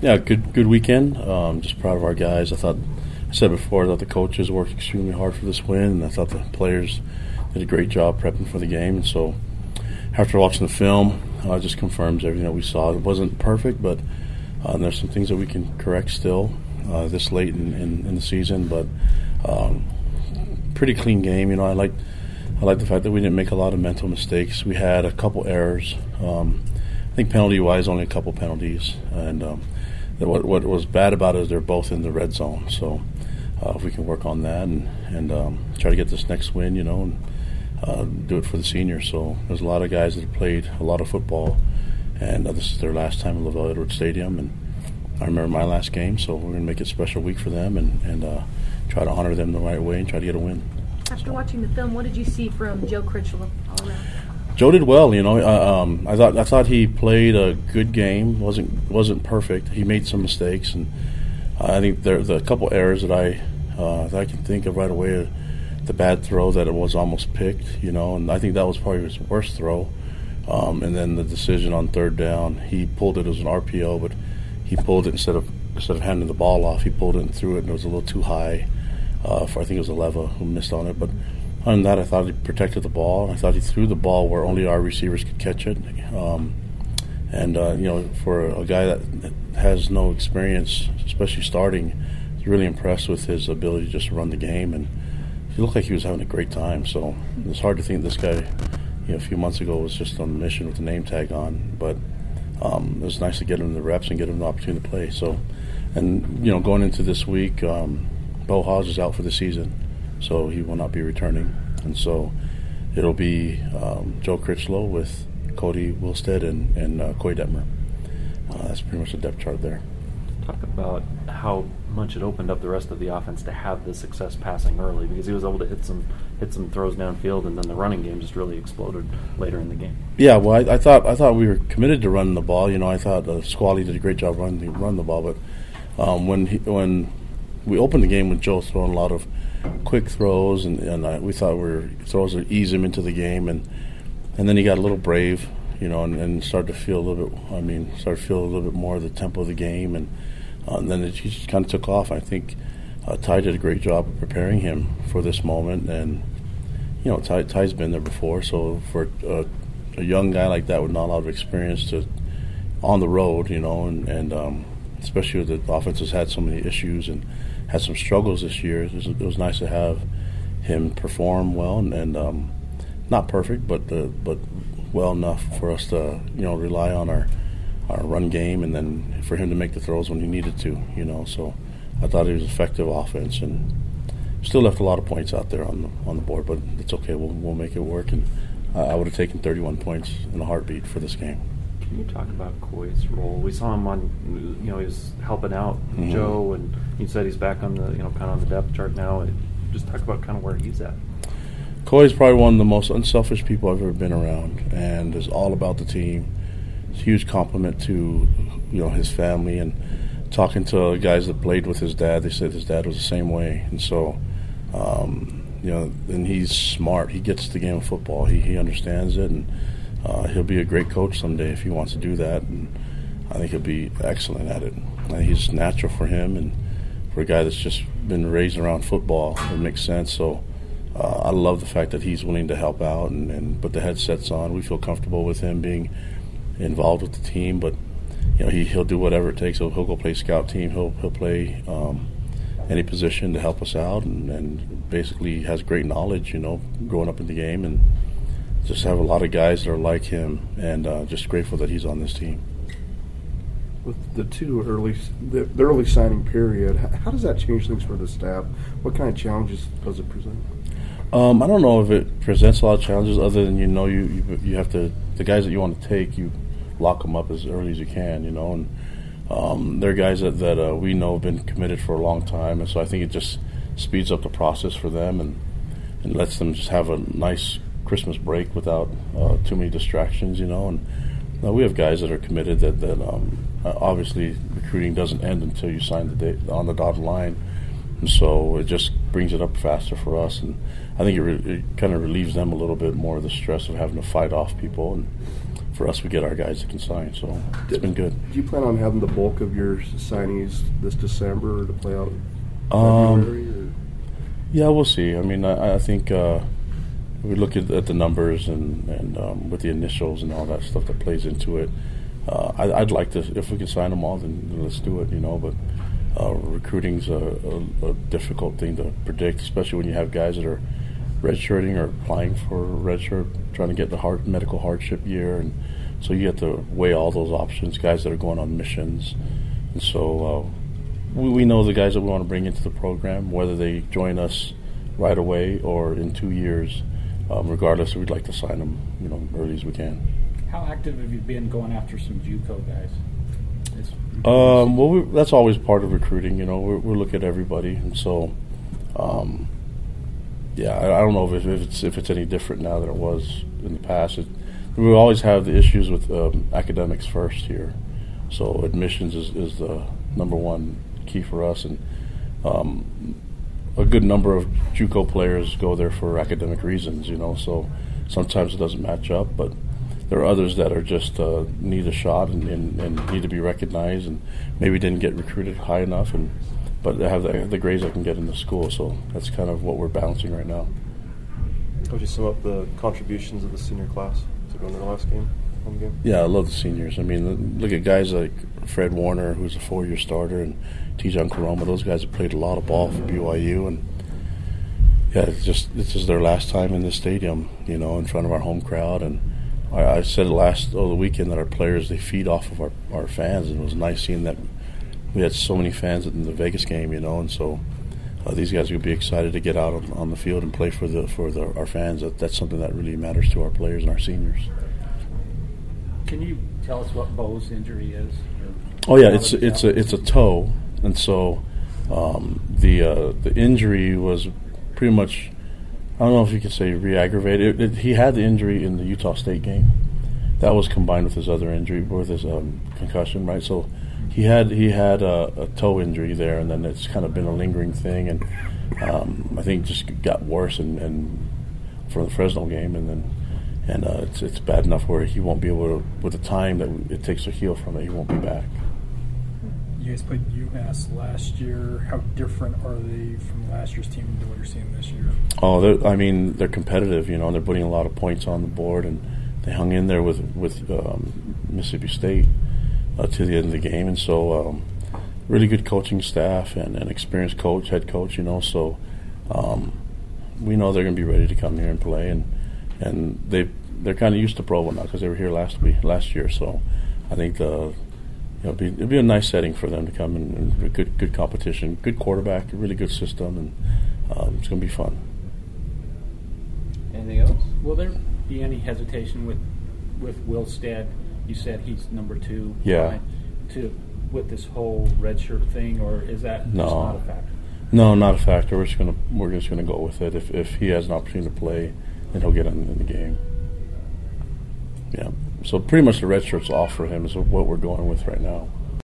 Yeah, good good weekend. Um, just proud of our guys. I thought I said before I thought the coaches worked extremely hard for this win, and I thought the players did a great job prepping for the game. And so after watching the film, uh, it just confirms everything that we saw. It wasn't perfect, but uh, there's some things that we can correct still uh, this late in, in, in, the season. But um, pretty clean game. You know, I like I like the fact that we didn't make a lot of mental mistakes. We had a couple errors. Um, I think penalty wise, only a couple penalties, and um, what, what was bad about it is they're both in the red zone. So uh, if we can work on that and and um, try to get this next win, you know, and uh, do it for the seniors. So there's a lot of guys that have played a lot of football, and uh, this is their last time at LaVell Edwards Stadium, and I remember my last game. So we're going to make it a special week for them and and uh, try to honor them the right way and try to get a win. After watching the film, what did you see from Joe Critchlow all around? Joe did well. You know, uh, um, I thought I thought he played a good game. wasn't wasn't perfect. He made some mistakes, and I think there the couple errors that I uh, that I can think of right away. The bad throw that it was almost picked, you know, and I think that was probably his worst throw. Um, and then the decision on third down, he pulled it as an RPO, but he pulled it instead of instead of handing the ball off, he pulled it and threw it, and it was a little too high uh, for I think it was Aleva who missed on it, but than that, I thought he protected the ball. I thought he threw the ball where only our receivers could catch it. Um, and uh, you know, for a guy that has no experience, especially starting, he's really impressed with his ability to just run the game. And he looked like he was having a great time. So it's hard to think this guy, you know, a few months ago was just on a mission with the name tag on. But um, it was nice to get him the reps and get him the opportunity to play. So, and you know, going into this week, um, Bo Haas is out for the season so he will not be returning. And so it'll be um, Joe Critchlow with Kody Wilstead and, and uh, Coy Detmer. Uh, that's pretty much the depth chart there. Talk about how much it opened up the rest of the offense to have the success passing early because he was able to hit some hit some throws downfield and then the running game just really exploded later in the game. Yeah, well, I, I thought I thought we were committed to running the ball. You know, I thought uh, Squally did a great job running run the ball, but um, when he, when we opened the game with Joe throwing a lot of quick throws, and, and I, we thought we were throws would ease him into the game, and and then he got a little brave, you know, and, and started to feel a little bit. I mean, started to feel a little bit more of the tempo of the game, and, uh, and then it just kind of took off. I think uh, Ty did a great job of preparing him for this moment, and you know, Ty, Ty's been there before, so for a, a young guy like that with not a lot of experience to on the road, you know, and, and um, especially with the offense has had so many issues and had some struggles this year. It was, it was nice to have him perform well and, and um, not perfect, but uh, but well enough for us to you know rely on our our run game and then for him to make the throws when he needed to. You know, so I thought he was effective offense and still left a lot of points out there on the on the board, but it's okay. We'll we'll make it work. And uh, I would have taken 31 points in a heartbeat for this game. Can you talk about Coy's role? We saw him on, you know, he was helping out mm-hmm. Joe, and you said he's back on the, you know, kind of on the depth chart now. Just talk about kind of where he's at. Coy's probably one of the most unselfish people I've ever been around, and is all about the team. It's a huge compliment to, you know, his family and talking to guys that played with his dad. They said his dad was the same way, and so. Um, you know, and he's smart. He gets the game of football. He he understands it, and uh, he'll be a great coach someday if he wants to do that, and I think he'll be excellent at it. he's natural for him, and for a guy that's just been raised around football, it makes sense. So uh, I love the fact that he's willing to help out and, and put the headsets on. We feel comfortable with him being involved with the team, but you know he he'll do whatever it takes. He'll, he'll go play scout team. He'll he'll play. Um, any position to help us out, and, and basically has great knowledge, you know, growing up in the game, and just have a lot of guys that are like him, and uh, just grateful that he's on this team. With the two early, the, the, early signing period, how does that change things for the staff? What kind of challenges does it present? Um, I don't know if it presents a lot of challenges, other than you know you, you, you have to the guys that you want to take, you lock them up as early as you can, you know, and um, they're guys that that uh, we know have been committed for a long time, and so I think it just speeds up the process for them and and lets them just have a nice Christmas break without uh, too many distractions, you know. And uh, we have guys that are committed. That that um, uh, obviously recruiting doesn't end until you sign the date on the dotted line, and so it just brings it up faster for us. And I think it, re- it kind of relieves them a little bit more of the stress of having to fight off people. And for us, we get our guys that can sign. So it's been good. Do you plan on having the bulk of your signees this December to play out in Um? Yeah, we'll see. I mean, I, I think uh, we look at, at the numbers and and um, with the initials and all that stuff that plays into it. Uh, I, I'd like to, if we can sign them all, then let's do it. You know, but uh, recruiting's a, a, a difficult thing to predict, especially when you have guys that are redshirting or applying for redshirt, trying to get the medical hardship year, and so you have to weigh all those options. Guys that are going on missions, and so uh, we, we know the guys that we want to bring into the program, whether they join us right away or in two years. Um, regardless, we'd like to sign them, you know, early as we can. How active have you been going after some JUCO guys? Um, well, we, that's always part of recruiting. You know, we we look at everybody, and so, um, yeah, I, I don't know if, if it's if it's any different now than it was in the past. It, we always have the issues with um, academics first here, so admissions is, is the number one key for us, and um, a good number of JUCO players go there for academic reasons. You know, so sometimes it doesn't match up, but there are others that are just uh, need a shot and, and, and need to be recognized and maybe didn't get recruited high enough and but they have the, the grades they can get in the school so that's kind of what we're balancing right now How Would you sum up the contributions of the senior class to go into the last game, home game? yeah I love the seniors I mean look at guys like Fred Warner who's a four year starter and Tejan Koroma those guys have played a lot of ball for BYU and yeah it's just this is their last time in the stadium you know in front of our home crowd and I, I said last over the weekend that our players they feed off of our, our fans, and it was nice seeing that we had so many fans in the Vegas game, you know, and so uh, these guys would be excited to get out on, on the field and play for the for the, our fans. That, that's something that really matters to our players and our seniors. Can you tell us what Bo's injury is? Oh yeah, it's it's a it's a toe, and so um, the uh, the injury was pretty much I don't know if you could say re-aggravated. It, it, he had the injury in the Utah State game. That was combined with his other injury, with his um, concussion, right? So he had he had a, a, toe injury there, and then it's kind of been a lingering thing, and um, I think just got worse and, and for the Fresno game, and then and uh, it's it's bad enough where he won't be able to, with the time that it takes to heal from it, he won't be back. You guys played UMass last year. How different are they from last year's team to what you're seeing this year? Oh, I mean, they're competitive. You know, they're putting a lot of points on the board, and they hung in there with with um, Mississippi State uh, to the end of the game, and so um, really good coaching staff and an experienced coach, head coach. You know, so um, we know they're going to be ready to come here and play, and and they they're kind of used to Provo now because they were here last week last year. So I think the you know, it'd be, it'd be a nice setting for them to come and, and good good competition, good quarterback, really good system, and um, it's going to be fun. Anything else? Will there be any hesitation with with Wilstead? You said he's number two. Yeah. behind- To with this whole redshirt thing, or is that just No. not a factor? No, not a factor. We're just gonna we're just gonna go with it. If if he has an opportunity to play, then he'll get in, in the game. Yeah. So pretty much the red shirt's off for him is what we're going with right now.